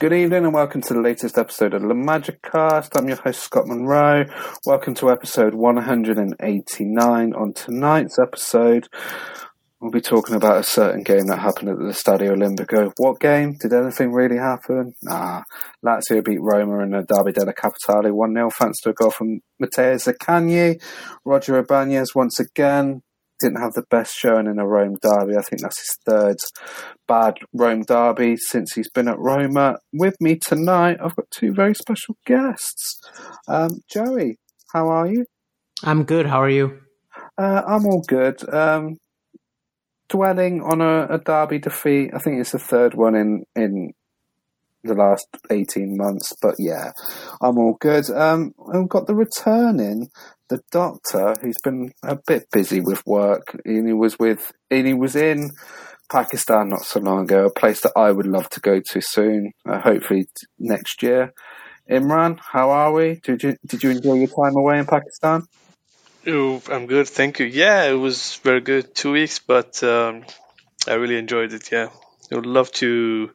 Good evening and welcome to the latest episode of the Magic Cast. I'm your host Scott Monroe. Welcome to episode 189. On tonight's episode, we'll be talking about a certain game that happened at the Stadio Olimpico. What game? Did anything really happen? Nah. Lazio beat Roma in the Derby della Capitale 1-0 thanks to a goal from Matteo Zaccagni. Roger Ibanez once again didn't have the best showing in a Rome derby. I think that's his third bad Rome derby since he's been at Roma. With me tonight, I've got two very special guests. Um, Joey, how are you? I'm good. How are you? Uh, I'm all good. Um, dwelling on a, a, derby defeat. I think it's the third one in in the last 18 months, but yeah, I'm all good. Um, I've got the returning the doctor, who's been a bit busy with work, and he was with, and he was in Pakistan not so long ago, a place that I would love to go to soon, uh, hopefully next year. Imran, how are we? Did you did you enjoy your time away in Pakistan? Oh, I'm good, thank you. Yeah, it was very good. Two weeks, but um, I really enjoyed it. Yeah, I would love to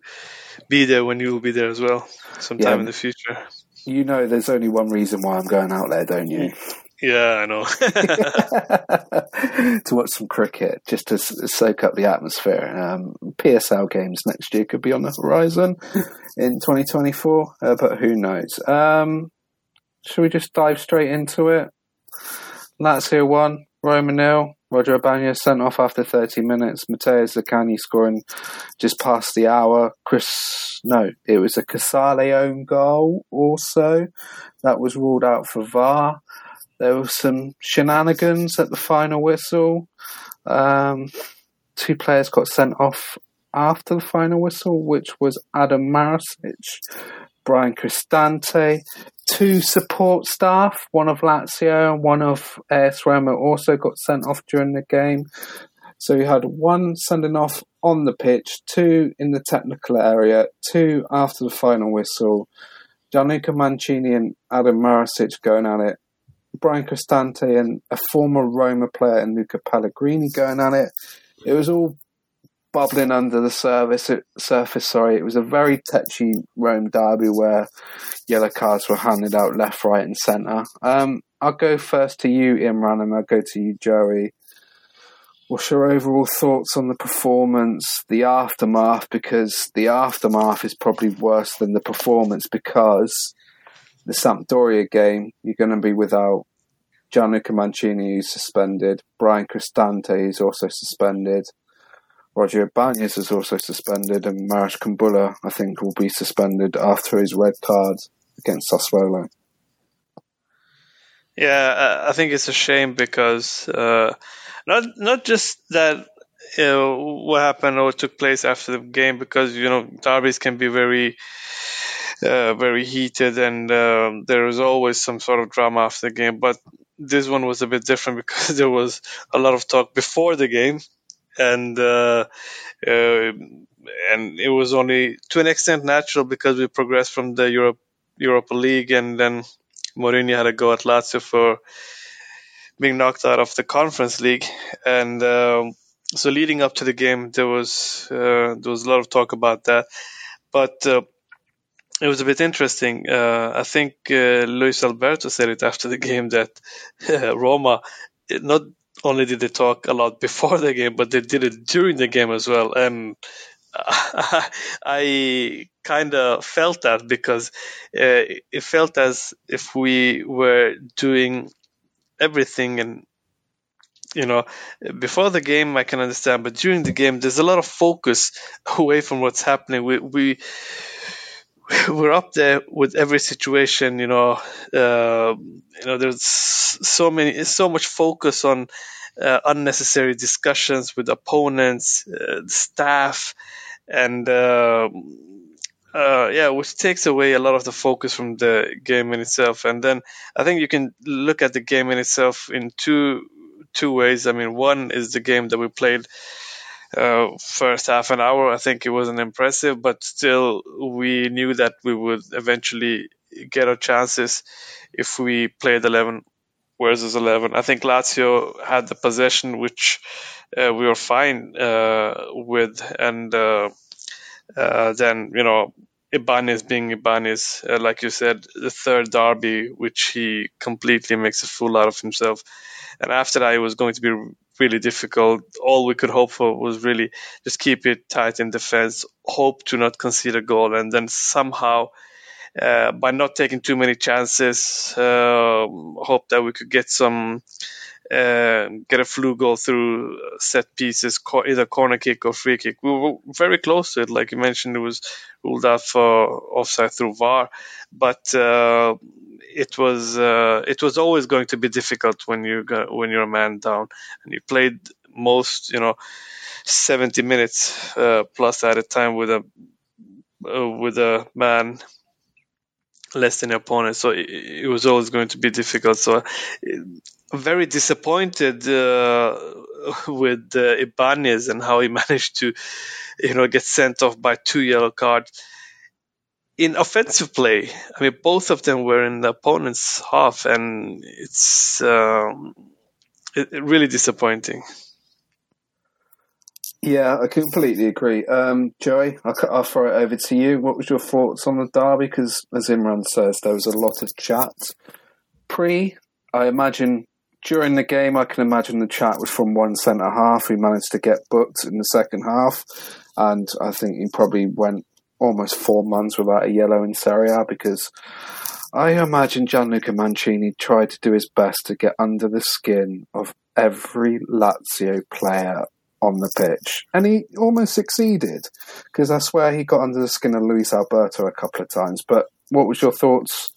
be there when you will be there as well, sometime yeah. in the future. You know, there's only one reason why I'm going out there, don't you? Yeah, I know. to watch some cricket, just to soak up the atmosphere. Um, PSL games next year could be on the horizon in 2024, uh, but who knows? Um, should we just dive straight into it? Lazio 1, Roma nil. Roger Ibanez sent off after 30 minutes. Matteo Zaccagni scoring just past the hour. Chris, no, it was a Casale own goal also. That was ruled out for VAR. There were some shenanigans at the final whistle. Um, two players got sent off after the final whistle, which was Adam Marusic, Bryan Cristante. Two support staff, one of Lazio and one of AS Roma, also got sent off during the game. So you had one sending off on the pitch, two in the technical area, two after the final whistle. Gianluca Mancini and Adam Marusic going at it Bryan Cristante and a former Roma player and Luca Pellegrini going at it. It was all bubbling under the surface. surface. Sorry, it was a very touchy Rome derby where yellow cards were handed out left, right, and centre. Um, I'll go first to you, Imran, and I'll go to you, Joey. What's your overall thoughts on the performance, the aftermath? Because the aftermath is probably worse than the performance because the Sampdoria game, you're going to be without Gianluca Mancini, who's suspended. Bryan Cristante is also suspended. Roger Ibanez is also suspended, and Marash Kumbulla, I think, will be suspended after his red card against Sassuolo. Yeah, I think it's a shame because uh, not not just that you know, what happened or took place after the game, because you know derbies can be very uh, very heated, and um, there is always some sort of drama after the game. But this one was a bit different because there was a lot of talk before the game, and uh, uh, and it was only to an extent natural because we progressed from the Europe Europa League, and then Mourinho had to go at Lazio for being knocked out of the Conference League, and um, so leading up to the game, there was uh, there was a lot of talk about that, but uh, it was a bit interesting. Uh, I think uh, Luis Alberto said it after the game that Roma not only did they talk a lot before the game, but they did it during the game as well. And I kind of felt that because uh, it felt as if we were doing everything and you know before the game i can understand but during the game there's a lot of focus away from what's happening we we we're up there with every situation. You know, uh, you know, there's so many, so much focus on uh, unnecessary discussions with opponents, uh, staff, and uh, uh, yeah, which takes away a lot of the focus from the game in itself. And then I think you can look at the game in itself in two two ways. I mean, one is the game that we played uh, first half an hour, I think it wasn't impressive, but still, we knew that we would eventually get our chances if we played 11 versus 11. I think Lazio had the possession, which uh, we were fine uh, with, and uh, uh, then you know Ibanez being Ibanez, uh, like you said, the third derby, which he completely makes a fool out of himself. And after that, it was going to be really difficult. All we could hope for was really just keep it tight in defense, hope to not concede a goal, and then somehow, uh, by not taking too many chances, uh, hope that we could get some uh, get a flu goal through set pieces, either corner kick or free kick. We were very close to it. Like you mentioned, it was ruled out for offside through VAR, but uh, it was uh, it was always going to be difficult when you when you're a man down and you played most you know 70 minutes uh, plus at a time with a uh, with a man less than opponent. So it, it, was always going to be difficult. So very disappointed uh, with uh, Ibanez and how he managed to, you know, get sent off by two yellow cards. In offensive play, I mean, both of them were in the opponent's half, and it's um, it, really disappointing. Yeah, I completely agree. Um, Joey, I'll, I'll, throw it over to you. What was your thoughts on the derby? Because, as Imran says, there was a lot of chat. Pre, I imagine during the game, I can imagine the chat was from one centre half who managed to get booked in the second half. And I think he probably went almost four months without a yellow in Serie A because I imagine Gianluca Mancini tried to do his best to get under the skin of every Lazio player on the pitch. And he almost succeeded because I swear he got under the skin of Luis Alberto a couple of times. But what was your thoughts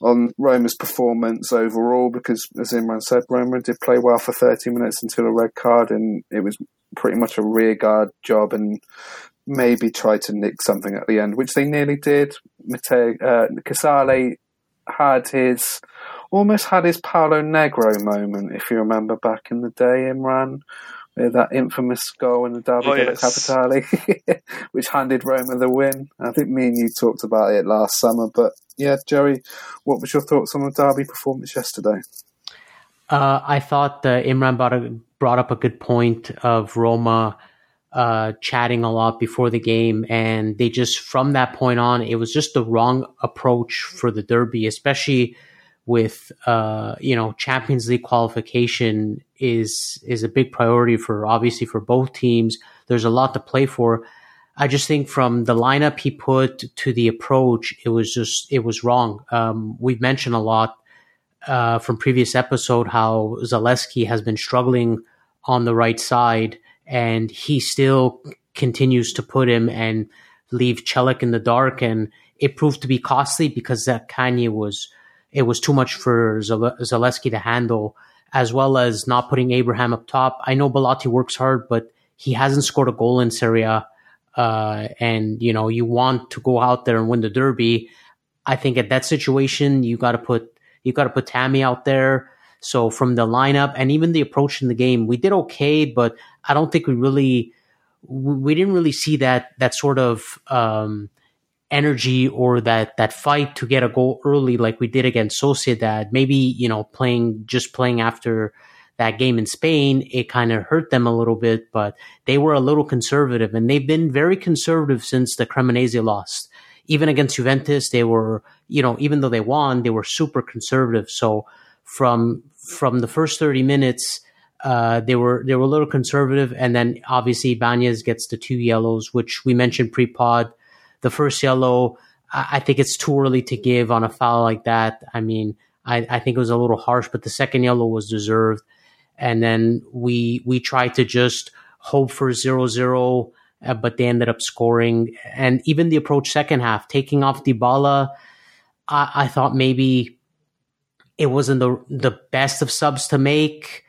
on Roma's performance overall? Because as Imran said, Roma did play well for 30 minutes until a red card and it was pretty much a rearguard job and maybe try to nick something at the end, which they nearly did. Matteo uh, Casale had his almost had his Paolo Negro moment, if you remember back in the day, Imran, that infamous goal in the Derby oh, yes. Capitale, which handed Roma the win. I think me and you talked about it last summer, but yeah, Joey, what was your thoughts on the Derby performance yesterday? Uh, I thought uh, Imran brought, a, brought, up a good point of Roma uh, chatting a lot before the game, and they just from that point on, it was just the wrong approach for the Derby, especially with uh, you know Champions League qualification is is a big priority for obviously for both teams. There's a lot to play for. I just think from the lineup he put to the approach, it was just it was wrong. Um, we've mentioned a lot uh, from previous episode how Zalewski has been struggling on the right side, and he still continues to put him and leave Celik in the dark, and it proved to be costly because Zaccagni was it was too much for Zalewski to handle, as well as not putting Abraham up top. I know Belotti works hard, but he hasn't scored a goal in Serie A. Uh, and you know you want to go out there and win the derby. I think at that situation you got to put you got to put Tammy out there. So from the lineup and even the approach in the game, we did okay, but I don't think we really we didn't really see that that sort of um, energy or that that fight to get a goal early like we did against Sociedad. Maybe, you know, playing just playing after that game in Spain, it kind of hurt them a little bit, but they were a little conservative and they've been very conservative since the Cremonese lost. Even against Juventus, they were, you know, even though they won, they were super conservative. So from from the first 30 minutes, uh, they were they were a little conservative, and then obviously Ibanez gets the two yellows, which we mentioned pre-pod the first yellow, I, I think it's too early to give on a foul like that. I mean, I, I think it was a little harsh, but the second yellow was deserved. And then we we tried to just hope for zero zero, uh, but they ended up scoring. And even the approach second half, taking off Dybala, I, I thought maybe it wasn't the the best of subs to make.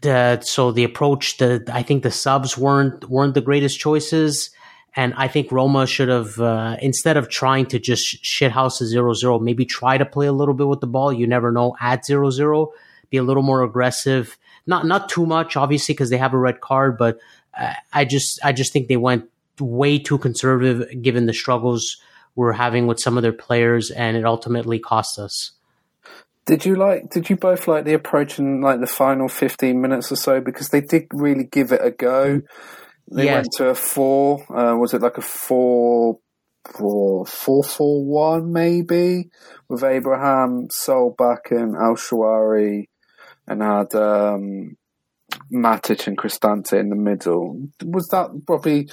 The, so the approach, the I think the subs weren't weren't the greatest choices. And I think Roma should have, uh, instead of trying to just shithouse a 0 0, maybe try to play a little bit with the ball. You never know at 0 0, be a little more aggressive. Not, not too much, obviously, because they have a red card, but uh, I just, I just think they went way too conservative given the struggles we're having with some of their players, and it ultimately cost us. Did you like? Did you both like the approach in like the final fifteen minutes or so? Because they did really give it a go. They yes. went to a four. Uh, was it like a four four four one maybe with Abraham, Solbakken, and El Shaarawy, and had um, Matic and Cristante in the middle. Was that probably?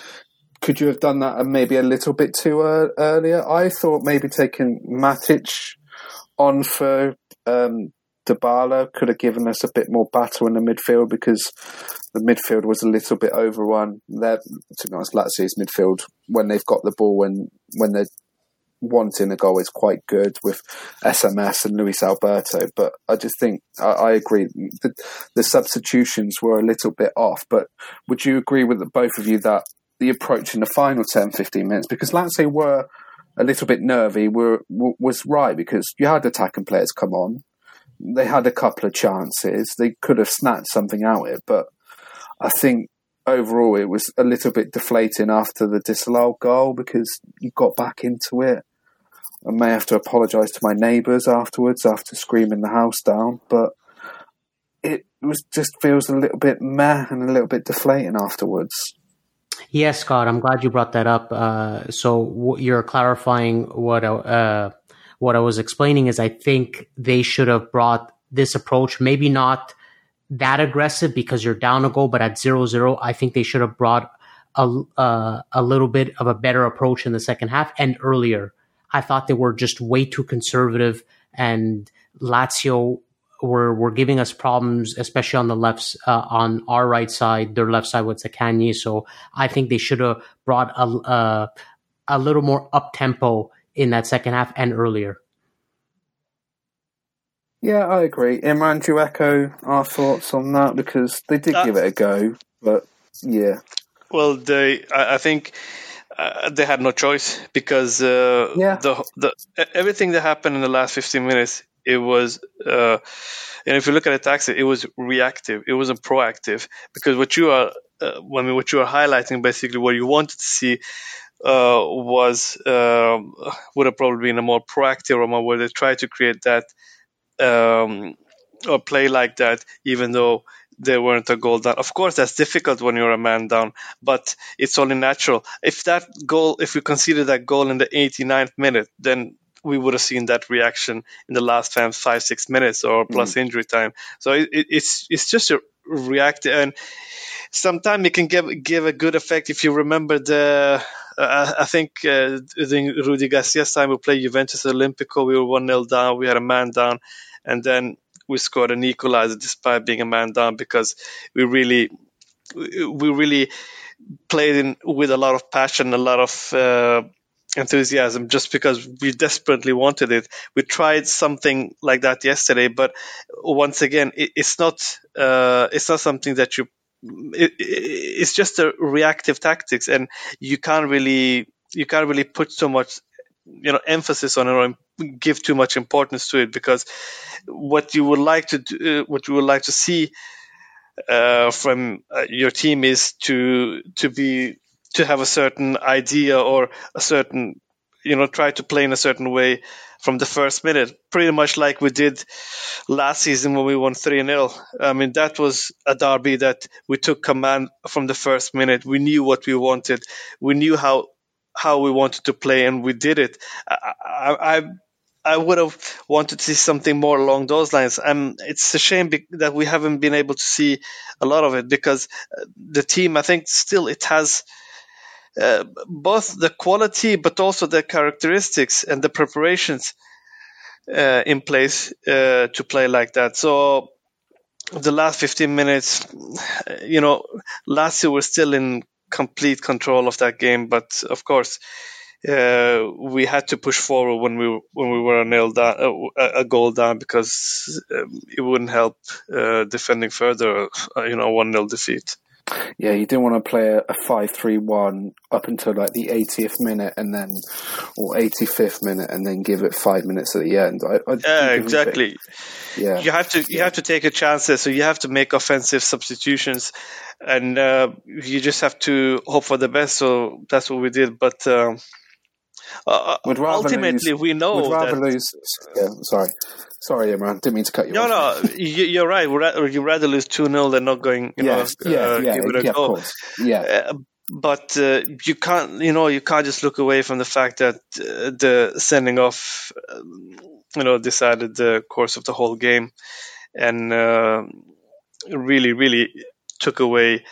Could you have done that maybe a little bit too uh, earlier? I thought maybe taking Matic on for um, Dybala could have given us a bit more battle in the midfield because the midfield was a little bit overrun. There, to be honest, Lazio's midfield when they've got the ball when when they're wanting a goal is quite good with SMS and Luis Alberto. But I just think I, I agree the, the substitutions were a little bit off. But would you agree with the, both of you that the approach in the final 10, 15 minutes because Lazio were a little bit nervy were was right because you had attacking players come on they had a couple of chances. They could have snatched something out of it, but I think overall it was a little bit deflating after the disallowed goal because you got back into it. I may have to apologise to my neighbours afterwards after screaming the house down, but it was just feels a little bit meh and a little bit deflating afterwards. Yes, Scott, I'm glad you brought that up. Uh, so you're clarifying what uh, what I was explaining is I think they should have brought this approach, maybe not that aggressive because you're down a goal, but at zero zero, I think they should have brought a, uh, a little bit of a better approach in the second half and earlier. I thought they were just way too conservative and Lazio were, were giving us problems, especially on the left, uh, on our right side, their left side with Zaccagni. So I think they should have brought a, uh, a little more up tempo in that second half and earlier. Yeah, I agree. Imran, do you echo our thoughts on that? Because they did uh, give it a go, but yeah. Well, they, I, I think uh, they had no choice because uh, yeah. the, the everything that happened in the last 15 minutes, it was, uh, and if you look at attacks, it was reactive. It wasn't proactive because what you are, uh, I mean, what you are highlighting, basically, what you wanted to see uh, was uh, would have probably been a more proactive Roma where they try to create that um, or play like that, even though they weren't a goal down. Of course, that's difficult when you're a man down, but it's only natural. If that goal, if we consider that goal in the 89th minute, then we would have seen that reaction in the last five, six minutes or plus mm. injury time. So it, it's it's just a reactive, and sometimes it can give give a good effect if you remember the uh, I think uh, during Rudi Garcia's time, we played Juventus Olimpico. We were 1 0 down. We had a man down. And then we scored an equalizer despite being a man down because we really, we really played in with a lot of passion, a lot of uh, enthusiasm just because we desperately wanted it. We tried something like that yesterday, but once again, it, it's not uh, it's not something that you it, it's just a reactive tactics, and you can't really you can't really put so much you know emphasis on it or give too much importance to it because what you would like to do, uh, what you would like to see uh, from uh, your team is to to be to have a certain idea or a certain you know try to play in a certain way from the first minute, pretty much like we did last season when we won 3 0. I mean, that was a derby that we took command from the first minute. We knew what we wanted, we knew how how we wanted to play, and we did it. I, I, I would have wanted to see something more along those lines. And it's a shame be- that we haven't been able to see a lot of it because uh, the team, I think, still it has uh, both the quality but also the characteristics and the preparations uh, in place uh, to play like that. So the last 15 minutes, you know, Lazio were still in complete control of that game, but of course. Uh, we had to push forward when we when we were a nail down, a, a goal down because um, it wouldn't help uh, defending further. you know, one 0 defeat. Yeah, you didn't want to play a, five-three-one up until like the 80th minute and then, or 85th minute and then give it five minutes at the end. I, I yeah, exactly. Yeah. You have to, you yeah. have to take a chance there. So you have to make offensive substitutions and, uh, you just have to hope for the best. So that's what we did. But, um, uh, ultimately, lose, we know would rather that, lose. Yeah, sorry, sorry, Imran. Didn't mean to cut you. No, off. no, you, are right. You rather lose two 0 than not going. You yes, know, yeah, uh, yeah, yeah, of course. Yeah. Uh, but uh, you can't, you know, you can't just look away from the fact that uh, the sending off, um, you know, decided the course of the whole game, and uh, really, really took away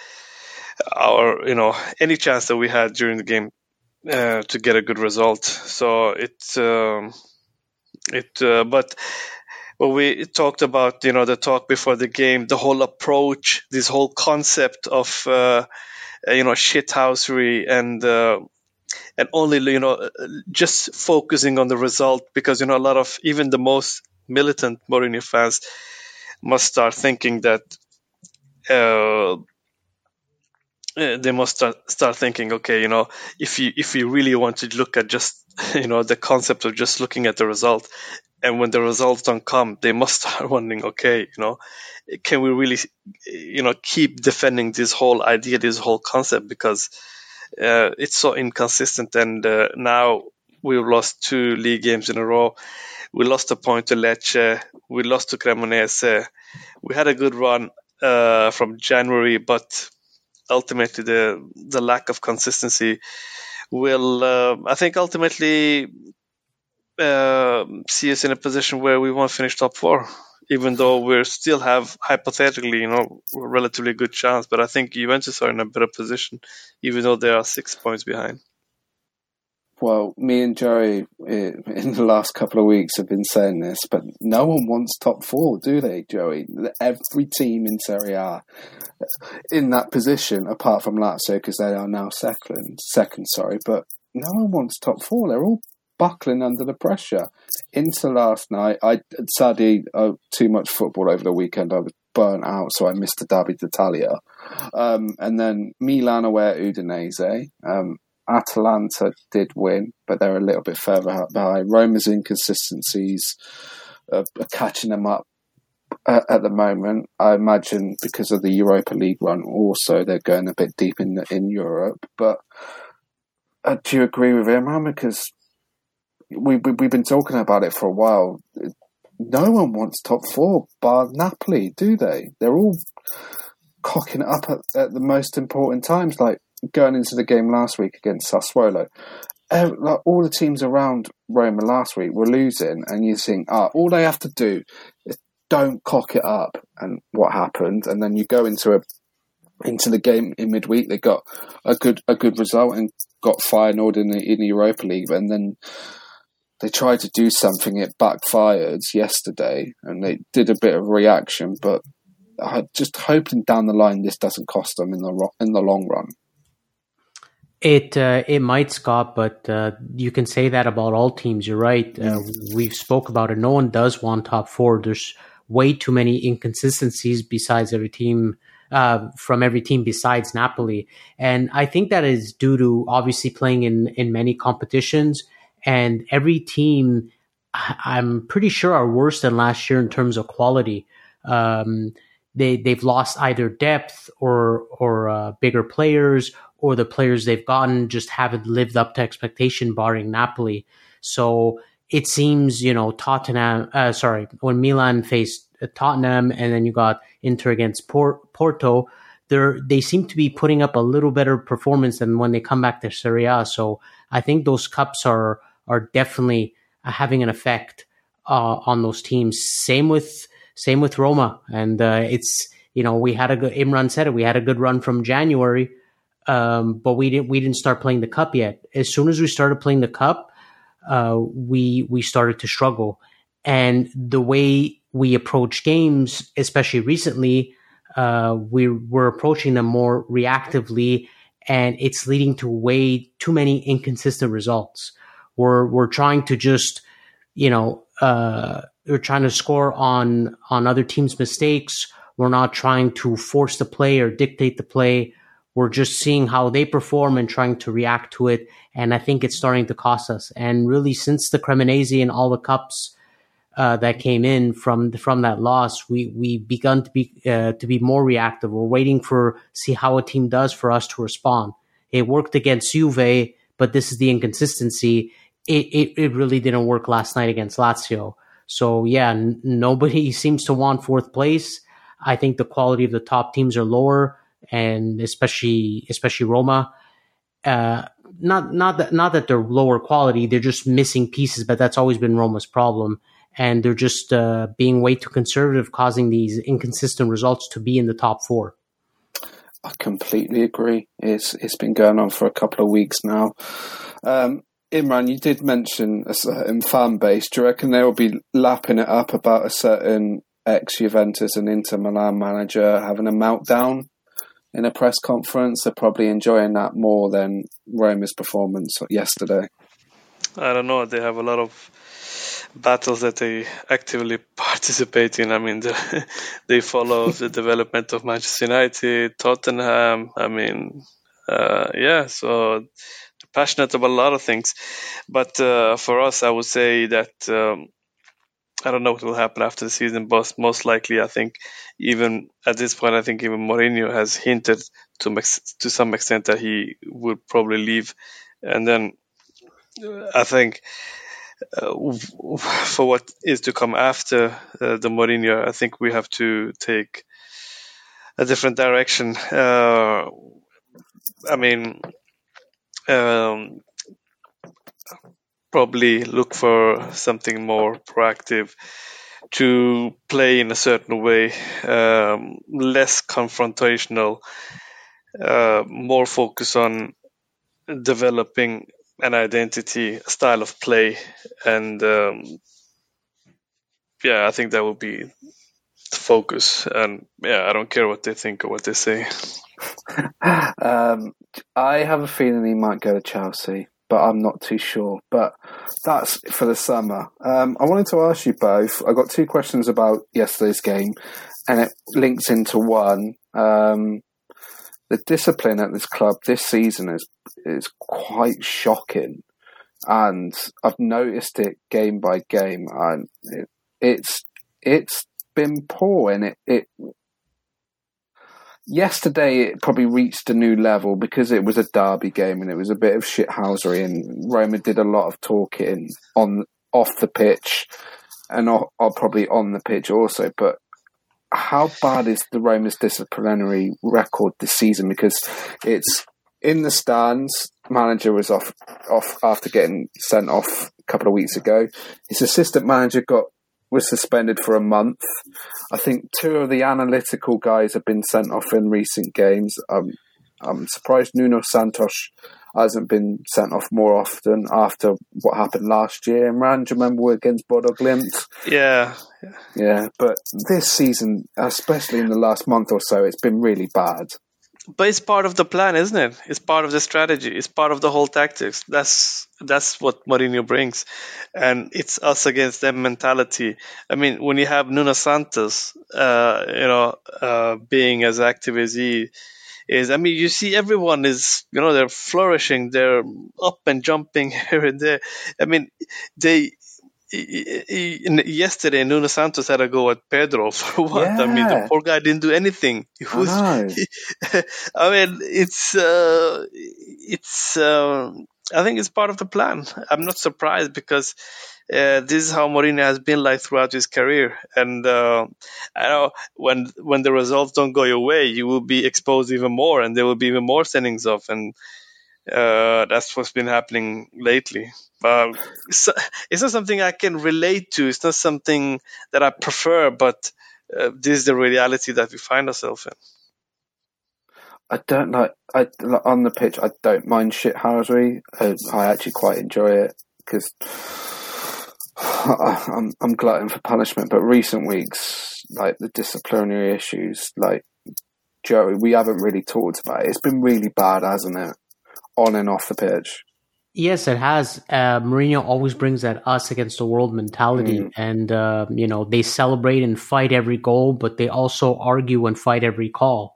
our, you know, any chance that we had during the game uh, to get a good result. So it, um, it, uh, but we talked about, you know, the talk before the game, the whole approach, this whole concept of, uh, you know, shithousery and, uh, and only, you know, just focusing on the result because, you know, a lot of even the most militant Mourinho fans must start thinking that, uh, they must start, start thinking, okay, you know, if you if you really want to look at just you know the concept of just looking at the result, and when the results don't come, they must start wondering, okay, you know, can we really, you know, keep defending this whole idea, this whole concept because uh, it's so inconsistent, and uh, now we've lost two league games in a row. We lost a point to Lecce. We lost to Cremonese. We had a good run uh, from January, but ultimately the the lack of consistency will, uh, I think, ultimately uh, see us in a position where we won't finish top four, even though we still have hypothetically, you know, relatively good chance. But I think Juventus are in a better position, even though they are six points behind. Well, me and Joey eh, in the last couple of weeks have been saying this, but no one wants top four, do they, Joey? Every team in Serie A in that position, apart from Lazio, because they are now second, second, sorry, but no one wants top four. They're all buckling under the pressure. Into last night, I sadly uh, too much football over the weekend. I was burnt out, so I missed the Derby d'Italia. Um, and then Milan away at Udinese. Um, Atalanta did win, but they're a little bit further up behind. Roma's inconsistencies are, are catching them up at, at, the moment. I imagine because of the Europa League run, also they're going a bit deep in in Europe. But uh, do you agree with Imran? Because we, we we've been talking about it for a while. No one wants top four, bar Napoli, do they? They're all cocking up at, at the most important times, like going into the game last week against Sassuolo, like all the teams around Roma last week were losing, and you think, ah, all they have to do is don't cock it up. And what happened? And then you go into a into the game in midweek, they got a good a good result and got final in the in the Europa League, and then they tried to do something, it backfired yesterday, and they did a bit of reaction, but. I'm just hoping down the line this doesn't cost them in the in the long run. It uh, it might, Scott, but uh, you can say that about all teams. You're right. Uh, we've spoke about it. No one does want top four. There's way too many inconsistencies besides every team uh, from every team besides Napoli, and I think that is due to obviously playing in in many competitions, and every team. I'm pretty sure are worse than last year in terms of quality. Um, they they've lost either depth or or uh, bigger players or the players they've gotten just haven't lived up to expectation, barring Napoli. So it seems, you know, Tottenham, uh, sorry, when Milan faced uh, Tottenham and then you got Inter against Porto, they they seem to be putting up a little better performance than when they come back to Serie A. So I think those cups are are definitely uh, having an effect uh, on those teams. Same with same with Roma, and uh, it's you know we had a good. Imran said it. We had a good run from January um, but we didn't we didn't start playing the cup yet. As soon as we started playing the cup, uh, we we started to struggle, and the way we approach games, especially recently, uh, we were approaching them more reactively, and it's leading to way too many inconsistent results. We're we're trying to just, you know, uh, we're trying to score on on other teams' mistakes. We're not trying to force the play or dictate the play we're just seeing how they perform and trying to react to it. And I think it's starting to cost us. And really, since the Cremonese and all the cups uh, that came in from from that loss, we we begun to be uh, to be more reactive. We're waiting for see how a team does for us to respond. It worked against Juve, but this is the inconsistency. It it, it really didn't work last night against Lazio. So yeah, n- nobody seems to want fourth place. I think the quality of the top teams are lower and especially especially Roma. uh, not not that not that they're lower quality, they're just missing pieces. But that's always been Roma's problem, and they're just uh, being way too conservative, causing these inconsistent results to be in the top four. I completely agree. It's it's been going on for a couple of weeks now. Um, Imran, you did mention a certain fan base. Do you reckon they will be lapping it up about a certain ex Juventus and Inter Milan manager having a meltdown in a press conference? They're probably enjoying that more than Roma's performance yesterday. I don't know. They have a lot of battles that they actively participate in. I mean, the, they follow the development of Manchester United, Tottenham. I mean, uh, yeah, so passionate about a lot of things. But uh, for us, I would say that um, I don't know what will happen after the season, but most likely, I think even at this point, I think even Mourinho has hinted to to some extent that he would probably leave, and then uh, I think uh, for what is to come after uh, the Mourinho, I think we have to take a different direction. Uh, I mean, um, probably look for something more proactive to play in a certain way, um, less confrontational, uh, more focus on developing an identity, style of play, and um, yeah, I think that would be focus. And yeah, I don't care what they think or what they say. um, I have a feeling he might go to Chelsea, but I'm not too sure. But that's for the summer. Um, I wanted to ask you both. I got two questions about yesterday's game, and it links into one. Um, the discipline at this club this season is is quite shocking, and I've noticed it game by game, and it, it's it's been poor, and it, it yesterday it probably reached a new level because it was a derby game and it was a bit of shithousery and Roma did a lot of talking on off the pitch and or, probably on the pitch also. But how bad is the Roma's disciplinary record this season? Because it's in the stands. Manager was off off after getting sent off a couple of weeks ago. His assistant manager got was suspended for a month. I think two of the analytical guys have been sent off in recent games. Um, I'm surprised Nuno Santos hasn't been sent off more often after what happened last year. Imran, do you remember against Bodo Glimt? Yeah. Yeah, but this season, especially in the last month or so, it's been really bad. But it's part of the plan, isn't it? It's part of the strategy. It's part of the whole tactics. That's that's what Mourinho brings, and it's us against them mentality. I mean, when you have Nuno Santos, uh, you know, uh, being as active as he is, I mean, you see everyone is, you know, they're flourishing, they're up and jumping here and there. I mean, they yesterday Nuno Santos had a go at Pedro for what? Yeah. I mean, the poor guy didn't do anything. Was, I, I mean, it's uh, it's. Uh, I think it's part of the plan. I'm not surprised because uh, this is how Mourinho has been like throughout his career. And uh, I know when when the results don't go your way, you will be exposed even more, and there will be even more sendings off. And uh, that's what's been happening lately. Uh, it's, it's, not something I can relate to. It's not something that I prefer, but uh, this is the reality that we find ourselves in. I don't like I on the pitch. I don't mind shithousery. I, I actually quite enjoy it because I'm I'm glutton for punishment. But recent weeks, like the disciplinary issues, like Joey, we haven't really talked about it. It's been really bad, hasn't it? On and off the pitch. Yes, it has. Uh, Mourinho always brings that us against the world mentality, mm. and uh, you know they celebrate and fight every goal, but they also argue and fight every call,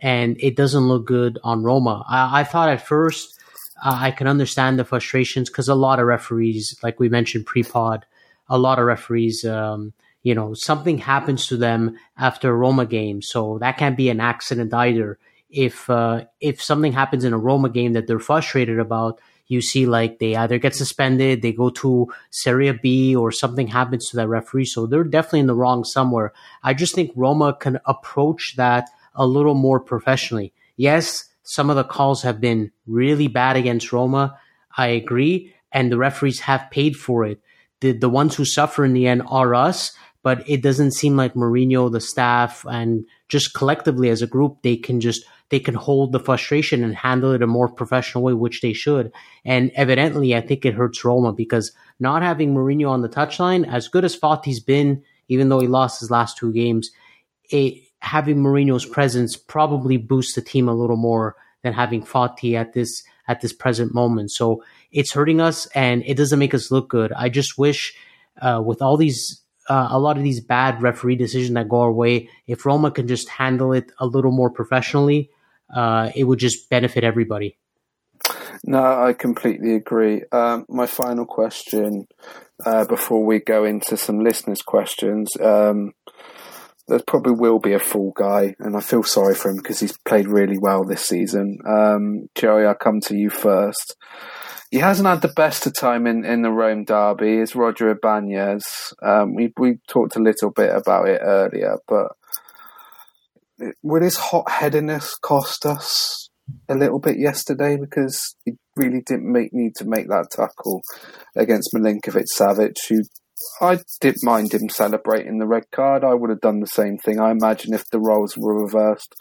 and it doesn't look good on Roma. I, I thought at first uh, I can understand the frustrations because a lot of referees, like we mentioned pre-pod, a lot of referees, um, you know, something happens to them after a Roma game, so that can't be an accident either if uh, if something happens in a Roma game that they're frustrated about, you see like they either get suspended, they go to Serie B, or something happens to that referee. So they're definitely in the wrong somewhere. I just think Roma can approach that a little more professionally. Yes, some of the calls have been really bad against Roma. I agree, and the referees have paid for it. The the ones who suffer in the end are us, but it doesn't seem like Mourinho, the staff, and just collectively as a group, they can just they can hold the frustration and handle it a more professional way, which they should. And evidently, I think it hurts Roma because not having Mourinho on the touchline, as good as Foti's been, even though he lost his last two games, it, having Mourinho's presence probably boosts the team a little more than having Foti at this at this present moment. So it's hurting us, and it doesn't make us look good. I just wish, uh, with all these uh, a lot of these bad referee decisions that go our way, if Roma can just handle it a little more professionally, uh, it would just benefit everybody. No, I completely agree. Um, my final question uh, before we go into some listeners' questions. Um, there probably will be a full guy, and I feel sorry for him because he's played really well this season. Um, Jerry, I'll come to you first. He hasn't had the best of time in, in the Rome derby. Is Roger Ibanez? Um, we we talked a little bit about it earlier, but would his hot headedness cost us a little bit yesterday because he really didn't make need to make that tackle against Milinkovic Savic, who I didn't mind him celebrating the red card. I would have done the same thing. I imagine if the roles were reversed,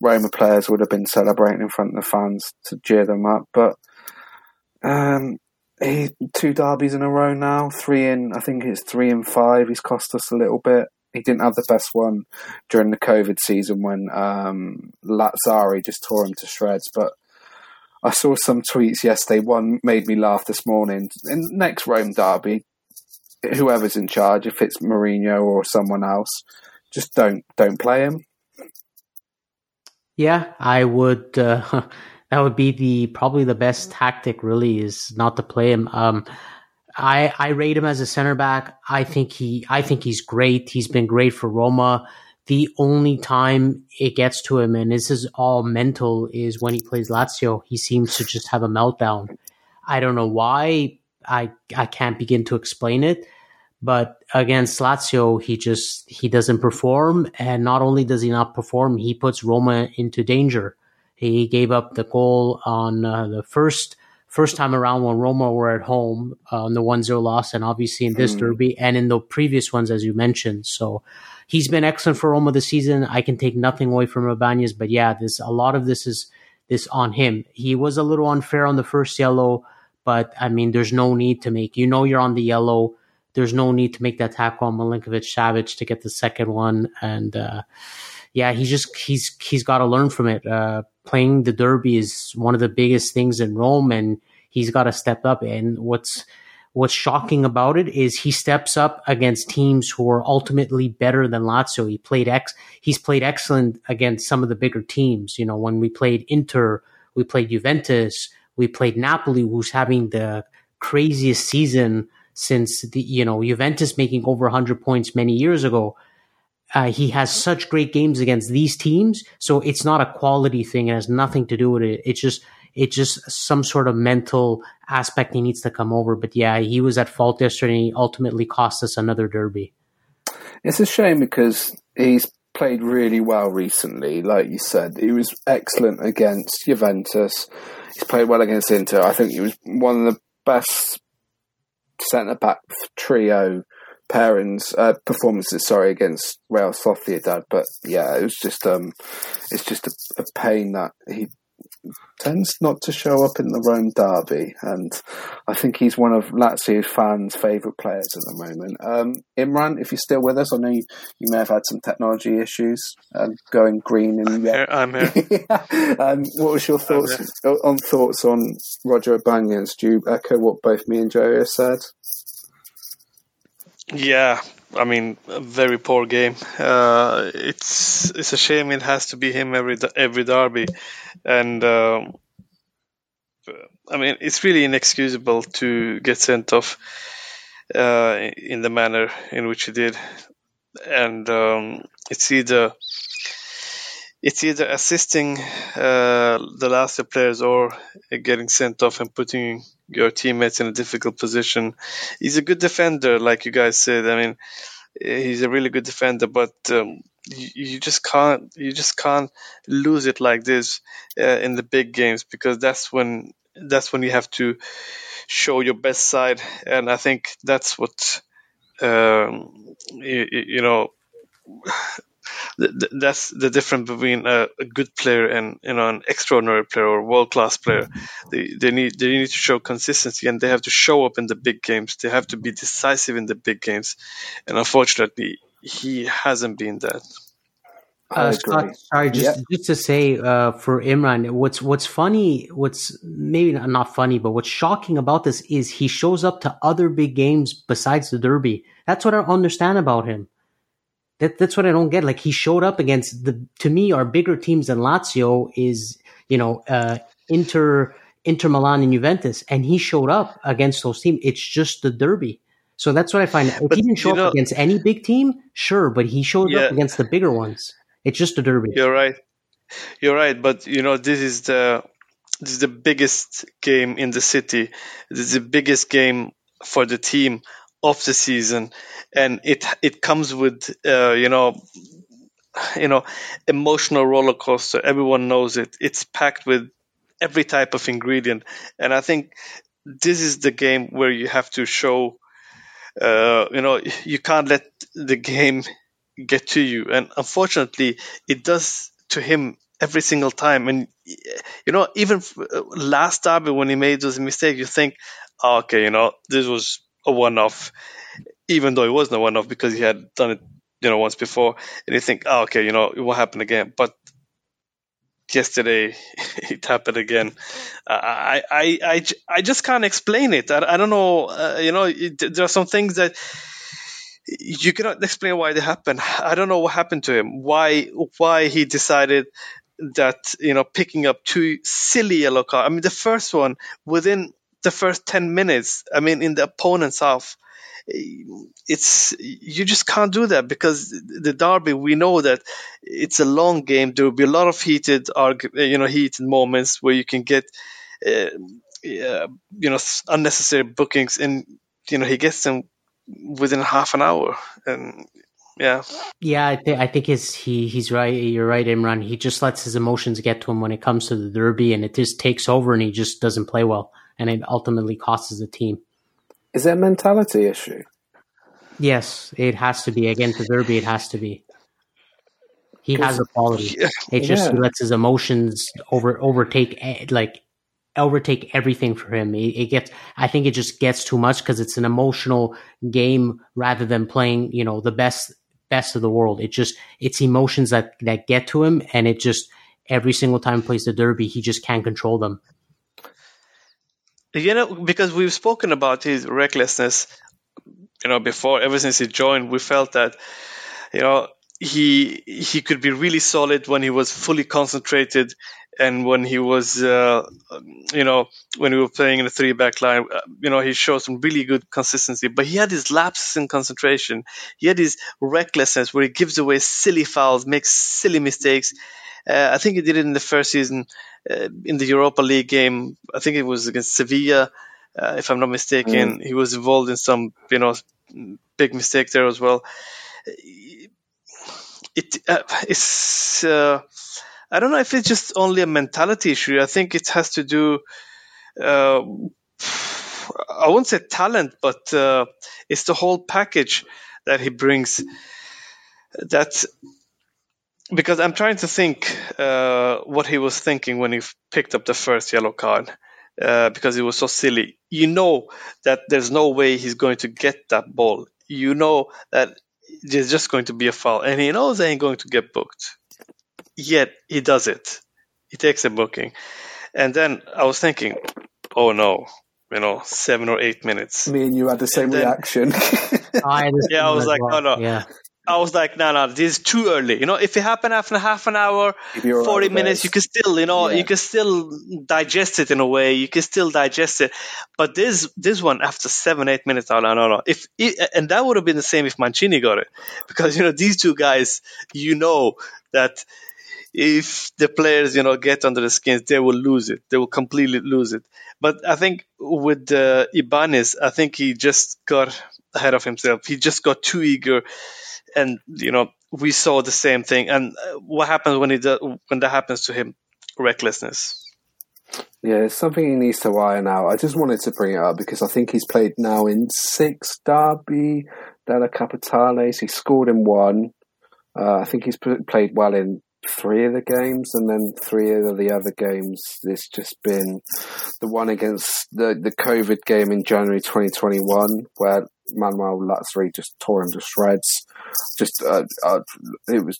Roma players would have been celebrating in front of the fans to cheer them up. But um, he two derbies in a row now, three in I think it's three and five. He's cost us a little bit. He didn't have the best one during the COVID season when um, Lazzari just tore him to shreds. But I saw some tweets yesterday. One made me laugh this morning. In next Rome derby, whoever's in charge, if it's Mourinho or someone else, just don't don't play him. Yeah, I would. Uh, that would be the probably the best tactic. Really, is not to play him. Um, I I rate him as a center back. I think he I think he's great. He's been great for Roma. The only time it gets to him, and this is all mental, is when he plays Lazio. He seems to just have a meltdown. I don't know why. I I can't begin to explain it. But against Lazio, he just he doesn't perform, and not only does he not perform, he puts Roma into danger. He gave up the goal on uh, the first first time around when Roma were at home uh, on the 1-0 loss, and obviously in this mm. derby, and in the previous ones, as you mentioned. So he's been excellent for Roma this season. I can take nothing away from Ibanez, but yeah, this a lot of this is this on him. He was a little unfair on the first yellow, but I mean, there's no need to make. You know, you're on the yellow. There's no need to make that tackle on Milinkovic Savic to get the second one, and uh, yeah, he's just he's he's got to learn from it. Uh, playing the derby is one of the biggest things in Rome, and he's got to step up. And what's what's shocking about it is he steps up against teams who are ultimately better than Lazio. He played ex he's played excellent against some of the bigger teams. You know, when we played Inter, we played Juventus, we played Napoli, who's having the craziest season since the you know Juventus making over 100 points many years ago. Uh, he has such great games against these teams, so it's not a quality thing. It has nothing to do with it. It's just it's just some sort of mental aspect he needs to come over. But yeah, he was at fault yesterday. And he ultimately cost us another derby. It's a shame because he's played really well recently. Like you said, he was excellent against Juventus. He's played well against Inter. I think he was one of the best centre back trio pairings uh, performances. Sorry, against Real Sociedad, but yeah, it was just um, it's just a, a, pain that he tends not to show up in the Rome derby, and I think he's one of Lazio fans' favourite players at the moment. Um, Imran, if you're still with us, I know you, you may have had some technology issues um, going green. And I'm here. I'm here. um, what was your thoughts on thoughts on Roger Ibanez? Do you echo what both me and Joey said? Yeah, I mean, a very poor game. Uh, it's it's a shame it has to be him every every derby, and um, I mean it's really inexcusable to get sent off uh, in the manner in which he did, and um, it's either it's either assisting uh, the last players or getting sent off and putting your teammates in a difficult position. He's a good defender, like you guys said. I mean, he's a really good defender, but um, you, you just can't you just can't lose it like this uh, in the big games because that's when that's when you have to show your best side, and I think that's what um, you, you know that's the difference between a, a, good player and you know an extraordinary player or world class player. They they need they need to show consistency and they have to show up in the big games. They have to be decisive in the big games, and unfortunately, he hasn't been that. Uh, Scott, sorry, just yep. just to say uh, for Imran, what's what's funny, what's maybe not, not funny, but what's shocking about this is he shows up to other big games besides the Derby. That's what I understand about him. That that's what I don't get. Like he showed up against the to me our bigger teams than Lazio is you know uh, Inter Inter Milan and Juventus, and he showed up against those teams. It's just the Derby. So that's what I find. If but, he didn't show up know, against any big team, sure, but he showed yeah. up against the bigger ones. It's just a derby. You're right. You're right, but you know this is the this is the biggest game in the city. This is the biggest game for the team of the season, and it it comes with uh, you know you know emotional roller coaster. Everyone knows it. It's packed with every type of ingredient, and I think this is the game where you have to show. Uh, you know, you can't let the game get to you. And unfortunately, it does to him every single time. And you know, even uh, last derby when he made those mistakes, you think, oh, okay, you know, this was a one-off, even though it wasn't a one-off because he had done it, you know, once before. And you think, oh, okay, you know, it will happen again. But yesterday it happened again. I, I, I, I just can't explain it. I, I don't know. Uh, you know, it, there are some things that you cannot explain why they happened. I don't know what happened to him. Why why he decided that you know picking up two silly yellow cards. I mean, the first one within the first ten minutes. I mean, in the opponent's half, it's you just can't do that because the derby. We know that it's a long game. There will be a lot of heated, you know, heated moments where you can get. Uh, you know, unnecessary bookings, and you know he gets them within half an hour and yeah yeah i, th- I think he's he he's right you're right imran he just lets his emotions get to him when it comes to the derby and it just takes over and he just doesn't play well and it ultimately costs the team is that a mentality issue yes it has to be again the derby it has to be he has a quality it just yeah. lets his emotions over overtake eh, like overtake everything for him. It, it, gets, I think it just gets too much because it's an emotional game rather than playing, you know, the best, best of the world. It just, it's emotions that, that get to him. And it just, every single time he plays the derby, he just can't control them. You know, because we've spoken about his recklessness, you know, before, ever since he joined, we felt that, you know, he he could be really solid when he was fully concentrated and when he was, uh, you know, when we were playing in a three back line, uh, you know, he showed some really good consistency. But he had his lapses in concentration. He had his recklessness where he gives away silly fouls, makes silly mistakes. Uh, I think he did it in the first season uh, in the Europa League game. I think it was against Sevilla, uh, if I'm not mistaken. Mm. He was involved in some, you know, big mistake there as well. It, uh, it's I don't know if it's just only a mentality issue. I think it has to do. Uh, I won't say talent, but uh, it's the whole package that he brings. That because I'm trying to think uh, what he was thinking when he picked up the first yellow card. Uh, because it was so silly. You know that there's no way he's going to get that ball. You know that there's just going to be a foul, and he knows they ain't going to get booked yet he does it. He takes a booking. And then I was thinking, oh no, you know, seven or eight minutes. Me and you had the same then, reaction. I yeah, I was like, well. oh no. Yeah. I was like, no, no, this is too early. You know, if it happened after half an hour, 40 minutes, you can still, you know, yeah. you can still digest it in a way. You can still digest it. But this, this one after seven, eight minutes, oh, no, no, no. If, and that would have been the same if Mancini got it. Because, you know, these two guys, you know that if the players, you know, get under the skins, they will lose it. They will completely lose it. But I think with uh, Ibanez, I think he just got ahead of himself. He just got too eager, and you know, we saw the same thing. And uh, what happens when he do, when that happens to him? Recklessness. Yeah, it's something he needs to iron out. I just wanted to bring it up because I think he's played now in six Derby della Capitales. He scored in one. Uh, I think he's played well in three of the games, and then three of the other games. It's just been the one against the the COVID game in January 2021, where Manuel Lazzari just tore him to shreds. Just uh, uh, it was.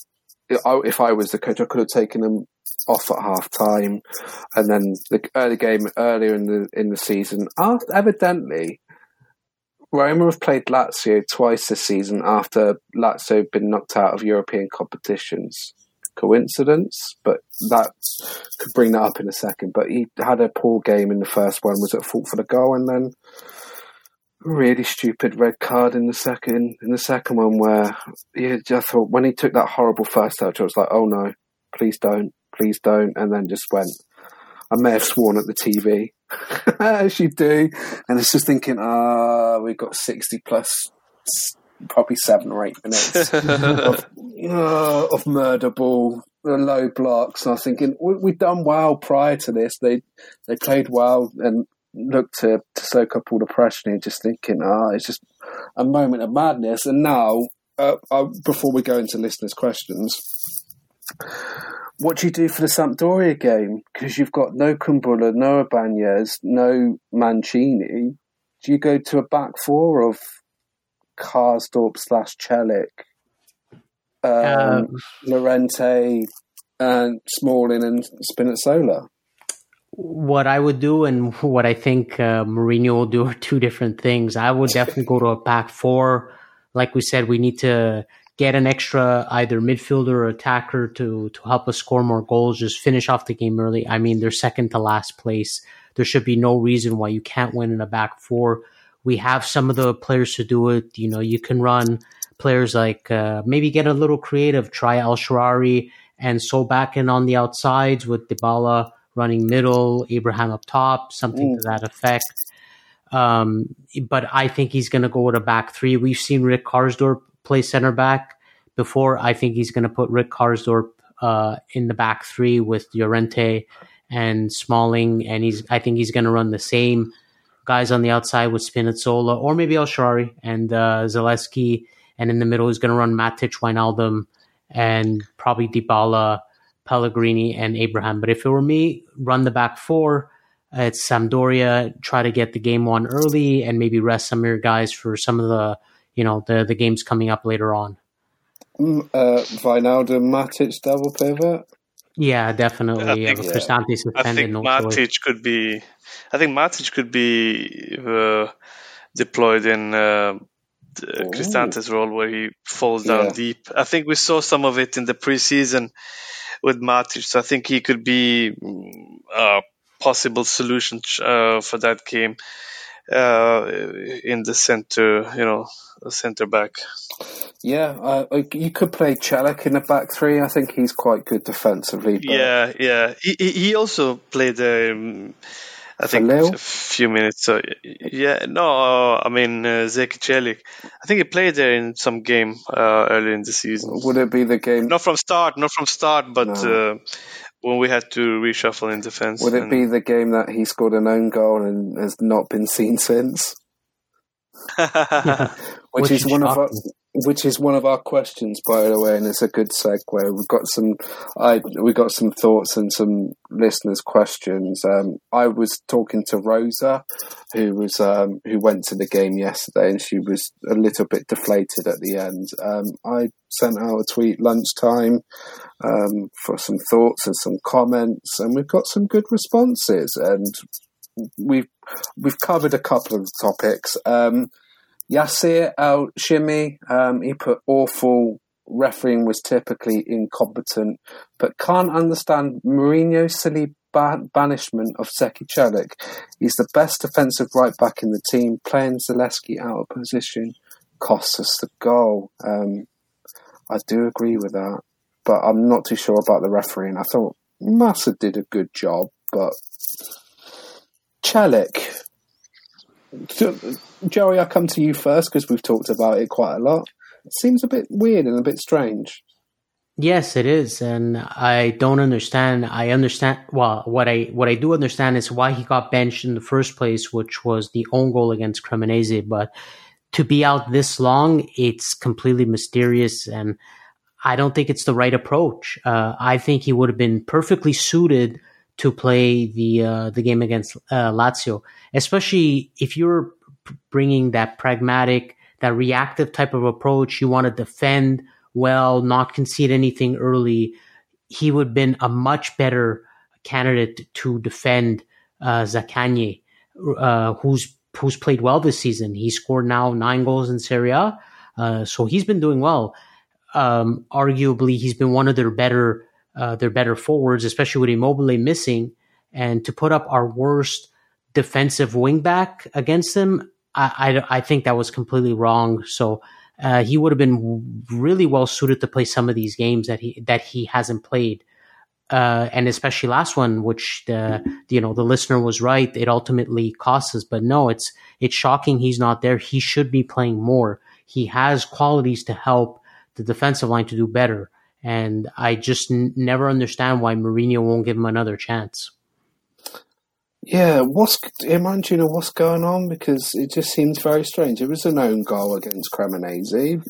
If I was the coach, I could have taken him off at half time, and then the early game earlier in the in the season. Evidently, Roma have played Lazio twice this season after Lazio had been knocked out of European competitions coincidence, but that could bring that up in a second. But he had a poor game in the first one, was at fault for the goal, and then really stupid red card in the second in the second one where yeah, I thought when he took that horrible first touch, I was like, oh no, please don't, please don't, and then just went. I may have sworn at the TV, as you do, and it's just thinking, ah, oh, we've got sixty plus probably seven or eight minutes of, uh, of murder ball, the low blocks. And I was thinking we, have done well prior to this. They they played well and looked to, to soak up all the pressure. And just thinking, ah, oh, it's just a moment of madness. And now, uh, uh, before we go into listeners' questions. What do you do for the Sampdoria game? Because you've got no Kumbulla, no Ibanez, no Mancini. Do you go to a back four of Karsdorp slash Celik, um, um, Llorente, and Smalling and Spinazzola. What I would do and what I think uh, Mourinho will do are two different things. I would definitely go to a back four. Like we said, we need to get an extra either midfielder or attacker to to help us score more goals, just finish off the game early. I mean, they're second to last place. There should be no reason why you can't win in a back four we have some of the players to do it. You know, you can run players like uh, maybe get a little creative, try El Shaarawy and Solbakken on the outsides with Dybala running middle, Abraham up top, something mm. to that effect. Um, but I think he's going to go with a back three. We've seen Rick Karsdorp play center back before. I think he's going to put Rick Karsdorp uh, in the back three with Llorente and Smalling, and he's. I think he's going to run the same guys on the outside with Spinazzola or maybe El Shaarawy and uh, Zalewski. And in the middle, he's going to run Matic, Wijnaldum, and probably Dybala, Pellegrini, and Abraham. But if it were me, run the back four. It's Sampdoria. Try to get the game one early and maybe rest some of your guys for some of the, you know, the the games coming up later on. Mm, uh, Wijnaldum, Matic, double pivot. Yeah, definitely. I think, yeah. Cristante suspended. I think no Matic could be. I think Matic could be uh, deployed in uh, Cristante's role where he falls down yeah. deep. I think we saw some of it in the preseason with Matic. So I think he could be mm, a possible solution uh, for that game uh, in the center. You know, centre back. Yeah, uh, you could play Celik in the back three. I think he's quite good defensively. But... Yeah, yeah. He he also played. Um, I think a few minutes. So yeah, no, I mean uh, Zeki Celik. I think he played there in some game uh, early in the season. Would it be the game? Not from start, not from start, but no. uh, when we had to reshuffle in defense. Would it and... be the game that he scored an own goal and has not been seen since? which, which is one of our, which is one of our questions, by the way, and it's a good segue. We've got some, I we got some thoughts and some listeners' questions. Um, I was talking to Rosa, who was um, who went to the game yesterday, and she was a little bit deflated at the end. Um, I sent out a tweet lunchtime um, for some thoughts and some comments, and we've got some good responses, and we've we've covered a couple of topics. Um, Yasir Al Shimi, um, he put awful refereeing was typically incompetent, but can't understand Mourinho's silly ban- banishment of Zeki Celik. He's the best defensive right back in the team. Playing Zalewski out of position costs us the goal. Um, I do agree with that, but I'm not too sure about the refereeing. I thought Massa did a good job, but Celik. Joey, I come to you first because we've talked about it quite a lot. It seems a bit weird and a bit strange. Yes, it is, and I don't understand. I understand. Well, what I what I do understand is why he got benched in the first place, which was the own goal against Cremonese. But to be out this long, it's completely mysterious, and I don't think it's the right approach. Uh, I think he would have been perfectly suited to play the uh, the game against uh, Lazio, especially if you're bringing that pragmatic, that reactive type of approach. You want to defend well, not concede anything early, he would have been a much better candidate to defend uh, uh, who's who's played well this season. He scored now nine goals in Serie A, uh, so he's been doing well. Um, arguably, he's been one of their better uh, their better forwards, especially with Immobile missing. And to put up our worst defensive wingback against them, I, I, I think that was completely wrong. So uh, he would have been really well suited to play some of these games that he that he hasn't played. Uh, and especially last one, which the you know the listener was right. It ultimately costs us, but no, it's it's shocking he's not there. He should be playing more. He has qualities to help the defensive line to do better, and I just n- never understand why Mourinho won't give him another chance. Yeah, what's Imran? Do you know what's going on? Because it just seems very strange. It was an own goal against Cremonese.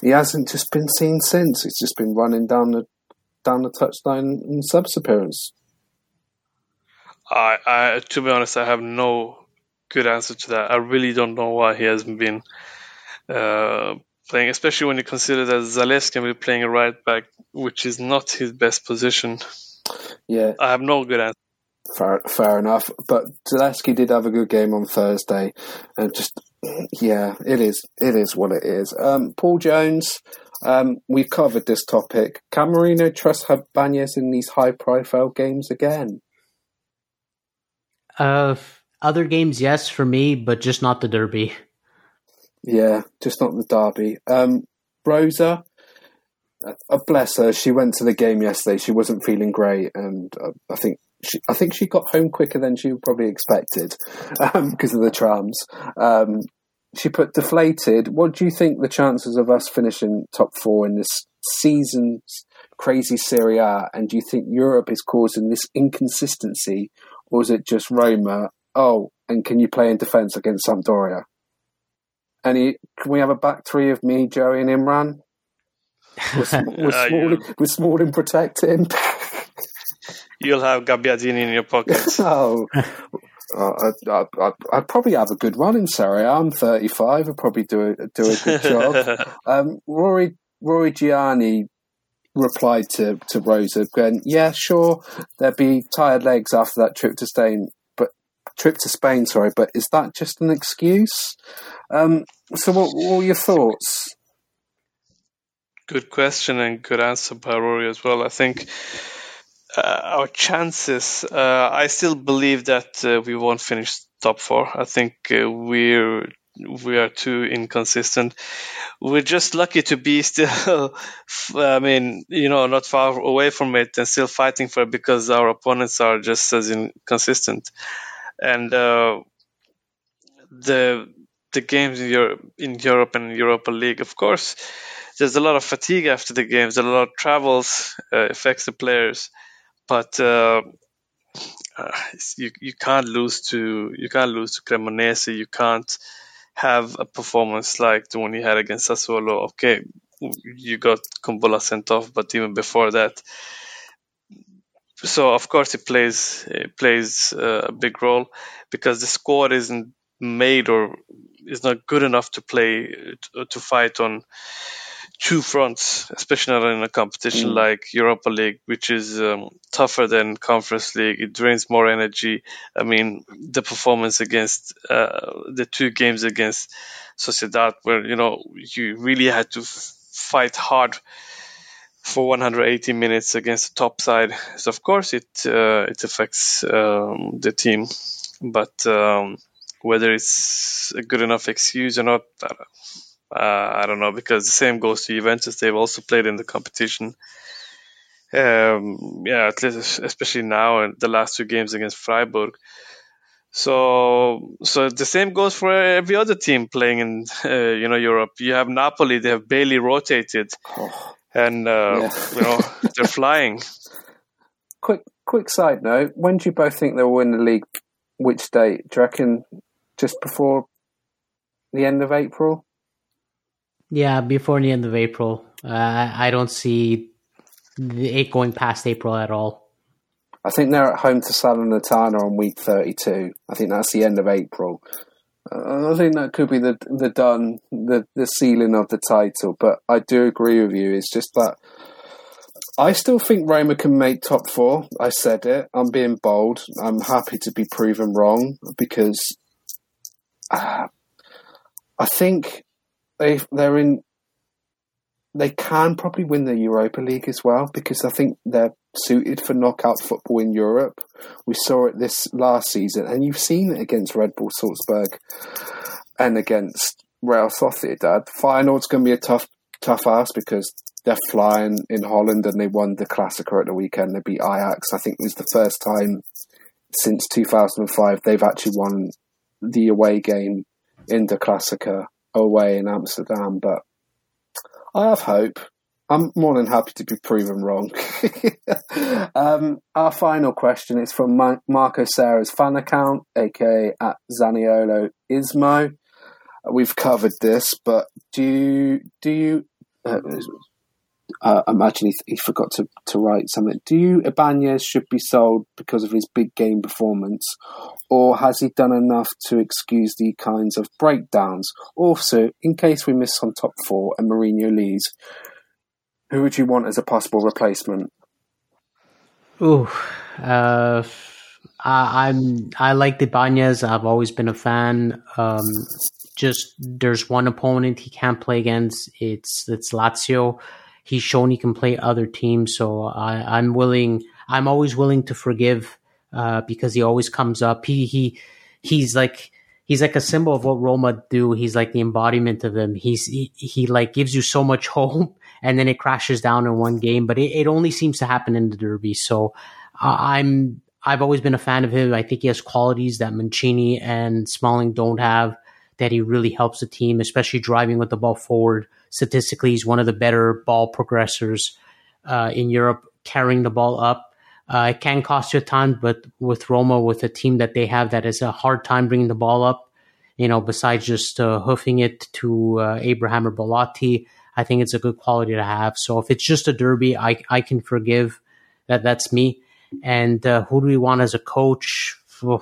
he hasn't just been seen since. He's just been running down the down the touchline in subs appearance. I, I, to be honest, I have no good answer to that. I really don't know why he hasn't been uh, playing, especially when you consider that Zalewski will be playing a right back, which is not his best position. Yeah, I have no good answer. Fair, fair enough. But Zalewski did have a good game on Thursday, and just yeah, it is it is what it is. Um, Paul Jones, um, we've covered this topic. Can Mourinho trust Ibanez in these high profile games again? Uh, other games, yes, for me, but just not the Derby. Yeah, just not the Derby. Um, Rosa, uh, bless her. She went to the game yesterday. She wasn't feeling great, and uh, I think she, I think she got home quicker than she probably expected um, because of the trams. Um, she put deflated. What do you think the chances of us finishing top four in this season's crazy Serie A? And do you think Europe is causing this inconsistency, or is it just Roma? Oh, and can you play in defence against Sampdoria? Any? Can we have a back three of me, Joey, and Imran? With, with, uh, Smalling, yeah. with Smalling protecting. You'll have Gabbiadini in your pocket. oh, uh, I'd, I'd, I'd, probably have a good run in Serie A. I'm 35. I'd probably do a, do a good job. um, Rory Rory Gianni replied to, to Rosa, going, "Yeah, sure, there'd be tired legs after that trip to Spain, but trip to Spain, sorry, but is that just an excuse?" Um, so, what, what were your thoughts? Good question and good answer by Rory as well. I think uh, our chances, uh, I still believe that uh, we won't finish top four. I think uh, we're we are too inconsistent. We're just lucky to be still. I mean, you know, not far away from it and still fighting for it because our opponents are just as inconsistent. And uh, the the games in Europe, in Europe and Europa League, of course, there's a lot of fatigue after the games. A lot of travels uh, affects the players but uh, uh, you you can't lose to you can't lose to Cremonese. You can't have a performance like the one you had against Sassuolo. Okay, you got Kumbulla sent off, but even before that. So of course it plays it plays uh, a big role because the squad isn't made or is not good enough to play to, fight on two fronts, especially not in a competition mm. like Europa League, which is um, tougher than Conference League. It drains more energy. I mean, the performance against uh, the two games against Sociedad, where you know you really had to f- fight hard for 180 minutes against the top side. So of course it uh, it affects um, the team, but um, whether it's a good enough excuse or not, uh, I don't know because the same goes to Juventus. They've also played in the competition. Um, yeah, especially now in the last two games against Freiburg. So, so the same goes for every other team playing in, uh, you know, Europe. You have Napoli; they have barely rotated, oh, and uh, yeah. you know they're flying. Quick, quick side note: When do you both think they'll win the league? Which date? Do you reckon just before the end of April? Yeah, before the end of April. Uh, I don't see it going past April at all. I think they're at home to Salernitana on week 32. I think that's the end of April. Uh, I think that could be the the done the the ceiling of the title. But I do agree with you. It's just that I still think Roma can make top four. I said it. I'm being bold. I'm happy to be proven wrong because uh, I think they they're in they can probably win the Europa League as well because I think they're suited for knockout football in Europe. We saw it this last season, and you've seen it against Red Bull Salzburg and against Real Sociedad. Feyenoord's going to be a tough, tough ask because they're flying in Holland and they won the Classico at the weekend. They beat Ajax. I think it was the first time since 2005 they've actually won the away game in the Classica away in Amsterdam. But I have hope. I'm more than happy to be proven wrong. um, our final question is from Marco Serra's fan account, aka at Zaniolo Ismo. We've covered this, but do you, do you uh, uh, I'm actually he forgot to, to write something. Do you Ibanez should be sold because of his big game performance, or has he done enough to excuse the kinds of breakdowns? Also, in case we miss on top four and Mourinho leaves, who would you want as a possible replacement? Ooh, uh, I, I'm I like Ibanez. I've always been a fan. Um, just there's one opponent he can't play against. It's it's Lazio he's shown he can play other teams. So I, am willing. I'm always willing to forgive uh, because he always comes up. He he he's like he's like a symbol of what Roma do. He's like the embodiment of them. He's he, he like gives you so much hope, and then it crashes down in one game. But it, it only seems to happen in the derby. So I'm I've always been a fan of him. I think he has qualities that Mancini and Smalling don't have. That he really helps the team, especially driving with the ball forward statistically he's one of the better ball progressors uh, in Europe, carrying the ball up. Uh, it can cost you a ton, but with Roma, with a team that they have that is a hard time bringing the ball up, you know, besides just uh, hoofing it to uh, Abraham or Belotti, I think it's a good quality to have. So if it's just a derby, I I can forgive that. That's me. And uh, who do we want as a coach? Uh,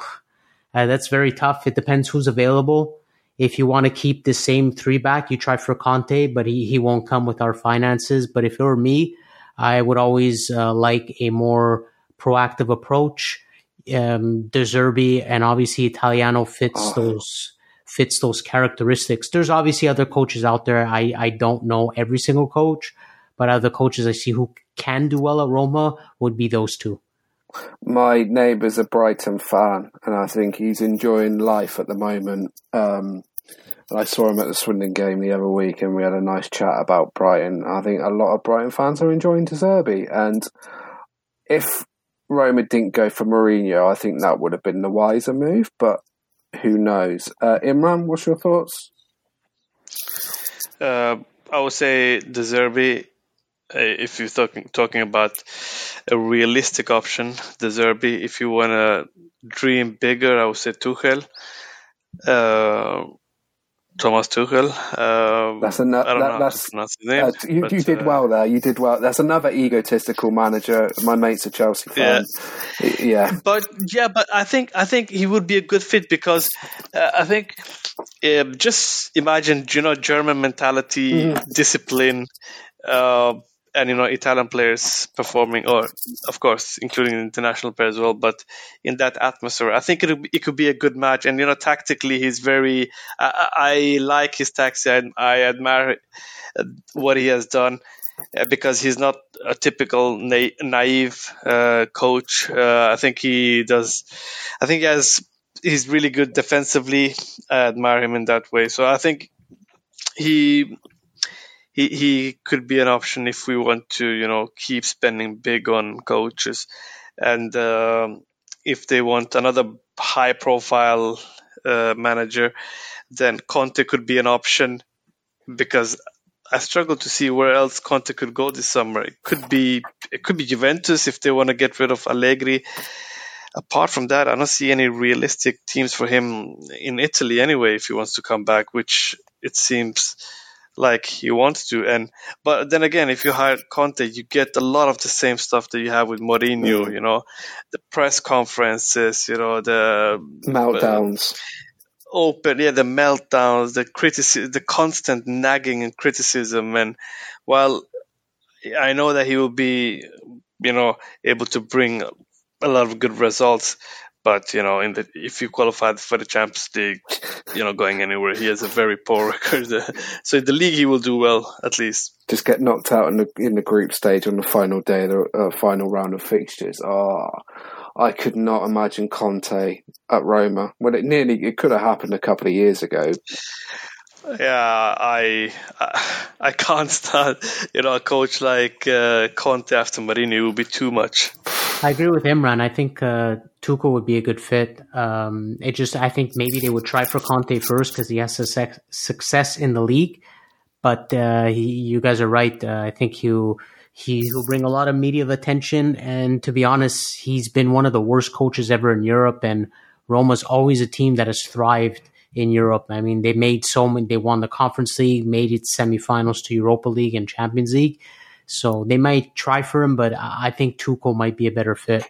that's very tough. It depends who's available. If you want to keep the same three back, you try for Conte, but he, he won't come with our finances. But if it were me, I would always uh, like a more proactive approach. Um, De Zerbi and obviously Italiano fits oh. those fits those characteristics. There's obviously other coaches out there. I, I don't know every single coach, but other coaches I see who can do well at Roma would be those two. My neighbour's a Brighton fan, and I think he's enjoying life at the moment. Um, I saw him at the Swindon game the other week, and we had a nice chat about Brighton. I think a lot of Brighton fans are enjoying De Zerbi, and if Roma didn't go for Mourinho, I think that would have been the wiser move. But who knows? Uh, Imran, what's your thoughts? Uh, I would say De Zerbi uh, if you're talking talking about a realistic option, De Zerbi. If you want to dream bigger, I would say Tuchel. Uh, Thomas Tuchel. Um, that's another. That, that's name, uh, you, but, you, did uh, well there. You did well. That's another egotistical manager. My mate's a Chelsea fan. Yeah. yeah, but yeah, but I think I think he would be a good fit because uh, I think uh, just imagine you know German mentality, mm-hmm. discipline. Uh, and you know Italian players performing, or of course including international players as well. But in that atmosphere, I think it it could be a good match. And you know, tactically, he's very. I, I like his tactics. and I admire what he has done uh, because he's not a typical na- naive uh, coach. Uh, I think he does. I think he has. He's really good defensively. I admire him in that way. So I think he he he could be an option if we want to you know keep spending big on coaches and um, if they want another high profile uh, manager, then Conte could be an option because I struggle to see where else Conte could go this summer. It could be it could be Juventus if they want to get rid of Allegri. Apart from that, I don't see any realistic teams for him in Italy anyway. If he wants to come back, which it seems like he wants to. And but then again, if you hire Conte, you get a lot of the same stuff that you have with Mourinho. You know, the press conferences. You know, the meltdowns. Uh, open, yeah, the meltdowns, the criticism, the constant nagging and criticism. And while I know that he will be, you know, able to bring a lot of good results, but you know, in the if you qualified for the Champions League, you know, going anywhere, he has a very poor record. so in the league, he will do well at least. Just get knocked out in the in the group stage on the final day, the uh, final round of fixtures. Oh, I could not imagine Conte at Roma. Well, it nearly it could have happened a couple of years ago. Yeah, I I can't stand you know a coach like uh, Conte after Mourinho would be too much. I agree with Imran. I think uh, Tuchel would be a good fit. Um, it just I think maybe they would try for Conte first because he has success, success in the league. But uh, he, you guys are right. Uh, I think he'll he will bring a lot of media attention. And to be honest, he's been one of the worst coaches ever in Europe. And Roma's always a team that has thrived in Europe. I mean, they made so many, they won the Conference League, made it semifinals to Europa League and Champions League. So they might try for him, but I think Tuchel might be a better fit.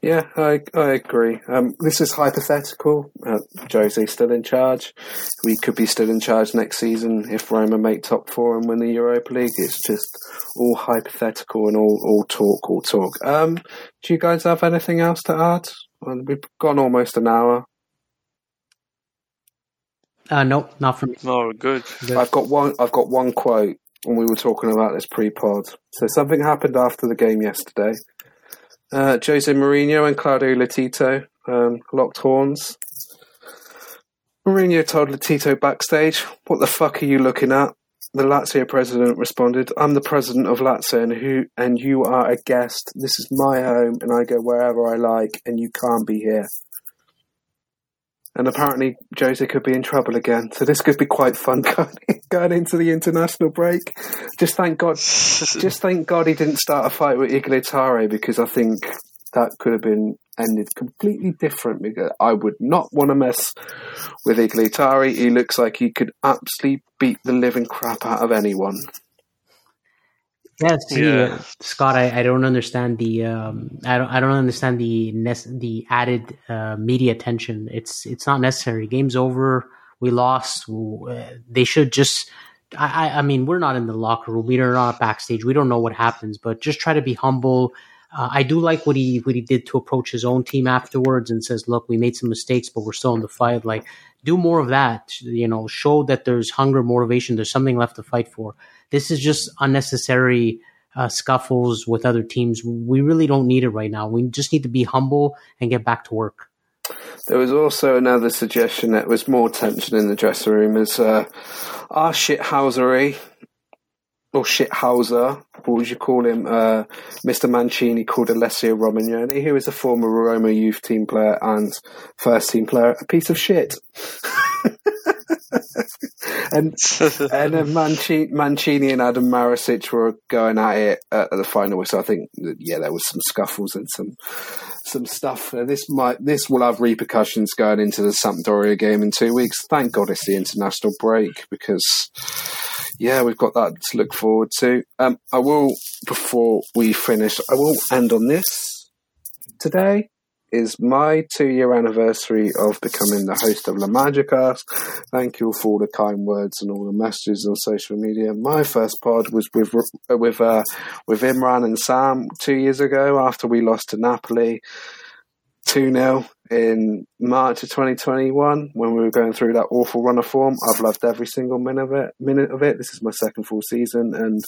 Yeah, I I agree. Um, this is hypothetical. Uh, Jose still in charge. We could be still in charge next season if Roma make top four and win the Europa League. It's just all hypothetical and all, all talk, all talk. Um, do you guys have anything else to add? Well, we've gone almost an hour. Uh, no, not from me. No, good. good. I've got one. I've got one quote when we were talking about this pre-pod. So something happened after the game yesterday. Uh, Jose Mourinho and Claudio Lotito um, locked horns. Mourinho told Letito backstage, "What the fuck are you looking at?" The Lazio president responded, "I'm the president of Lazio, and who and you are a guest. This is my home, and I go wherever I like, and you can't be here." And apparently Jose could be in trouble again. So this could be quite fun going, going into the international break. Just thank God, just thank God he didn't start a fight with Igli Tare because I think that could have been ended completely different. Because I would not want to mess with Igli Tare. He looks like he could absolutely beat the living crap out of anyone. Yeah, see, yeah. Scott, I, I don't understand the um, I don't I don't understand the the added uh, media attention. It's it's not necessary. Game's over. We lost. They should just. I I mean, we're not in the locker room. We're not backstage. We don't know what happens. But just try to be humble. Uh, I do like what he what he did to approach his own team afterwards and says, "Look, we made some mistakes, but we're still in the fight." Like, do more of that. You know, show that there's hunger, motivation. There's something left to fight for. This is just unnecessary uh, scuffles with other teams. We really don't need it right now. We just need to be humble and get back to work. There was also another suggestion that was more tension in the dressing room is uh, our shithousery or shithouser, what would you call him? Uh, Mr. Mancini called Alessio Romagnoli, who is a former Roma youth team player and first team player, a piece of shit. and and then Mancini, Mancini and Adam Marusic were going at it at the final. So I think yeah, there was some scuffles and some some stuff. Uh, this might this will have repercussions going into the Sampdoria game in two weeks. Thank God it's the international break because yeah, we've got that to look forward to. Um, I will before we finish. I will end on this today is my two year anniversary of becoming the host of La Magicast. Thank you for all the kind words and all the messages on social media. My first pod was with with uh, with Imran and Sam two years ago after we lost to Napoli. 2 0 in March of 2021 when we were going through that awful run of form. I've loved every single minute of it. Minute of it. This is my second full season, and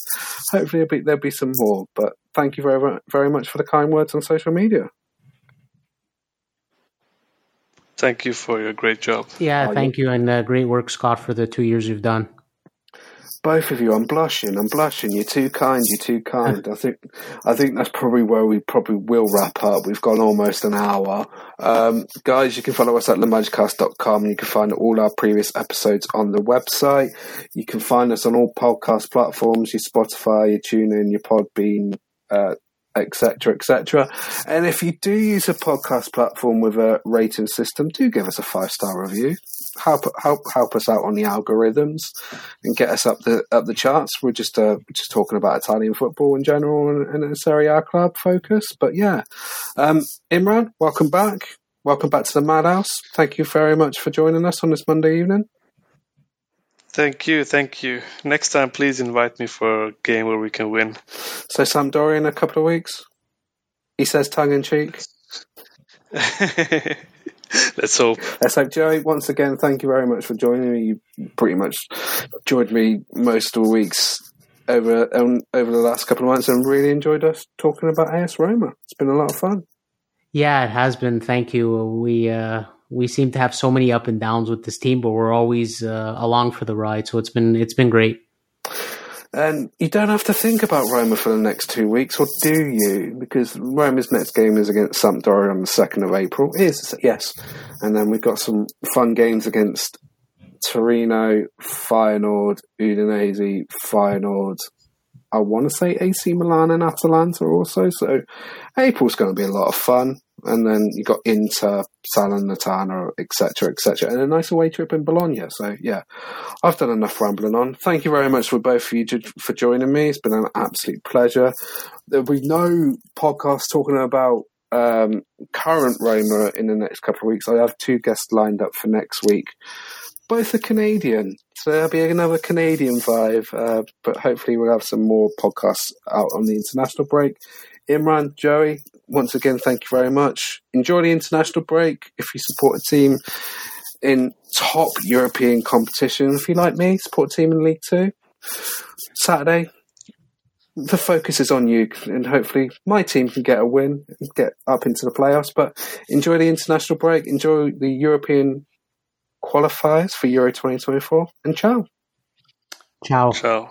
hopefully there'll be, there'll be some more. But thank you very very much for the kind words on social media. Thank you for your great job. Yeah, thank you, and uh, great work, Scott, for the two years you've done. both of you. I'm blushing. I'm blushing. You're too kind. You're too kind. I think, I think that's probably where we probably will wrap up. We've gone almost an hour. Um, guys, you can follow us at lamagicast.com. You can find all our previous episodes on the website. You can find us on all podcast platforms, your Spotify, your TuneIn, your Podbean, uh, etc., etc. And if you do use a podcast platform with a rating system, do give us a five star review. Help help help us out on the algorithms and get us up the up the charts. We're just uh, just talking about Italian football in general and, a Serie A club focus. But yeah, um, Imran, welcome back. Welcome back to the Madhouse. Thank you very much for joining us on this Monday evening. Thank you, thank you. Next time, please invite me for a game where we can win. So Sampdoria in a couple of weeks. He says tongue in cheek. Let's hope. Let's hope, Joey. Once again, thank you very much for joining me. You pretty much joined me most of the weeks over um, over the last couple of months, and really enjoyed us talking about AS Roma. It's been a lot of fun. Yeah, it has been. Thank you. We uh, we seem to have so many up and downs with this team, but we're always uh, along for the ride. So it's been it's been great. And you don't have to think about Roma for the next two weeks, or do you? Because Roma's next game is against Sampdoria on the second of April. Is yes, and then we've got some fun games against Torino, Feyenoord, Udinese, Feyenoord. I want to say AC Milan and Atalanta also. So April's going to be a lot of fun and then you got Inter, Salernitana, etc., etc., and a nice away trip in Bologna. So yeah, I've done enough rambling on. Thank you very much for both of you to, for joining me. It's been an absolute pleasure. There'll be no podcast talking about um, current Roma in the next couple of weeks. I have two guests lined up for next week. Both are Canadian, so there'll be another Canadian vibe. Uh, but hopefully, we'll have some more podcasts out on the international break. Imran, Joey, once again, thank you very much. Enjoy the international break. If you support a team in top European competition, if you like me, support a team in League Two. Saturday, the focus is on you, and hopefully my team can get a win and get up into the playoffs. But enjoy the international break, enjoy the European qualifiers for Euro 2024, and ciao. Ciao. Ciao.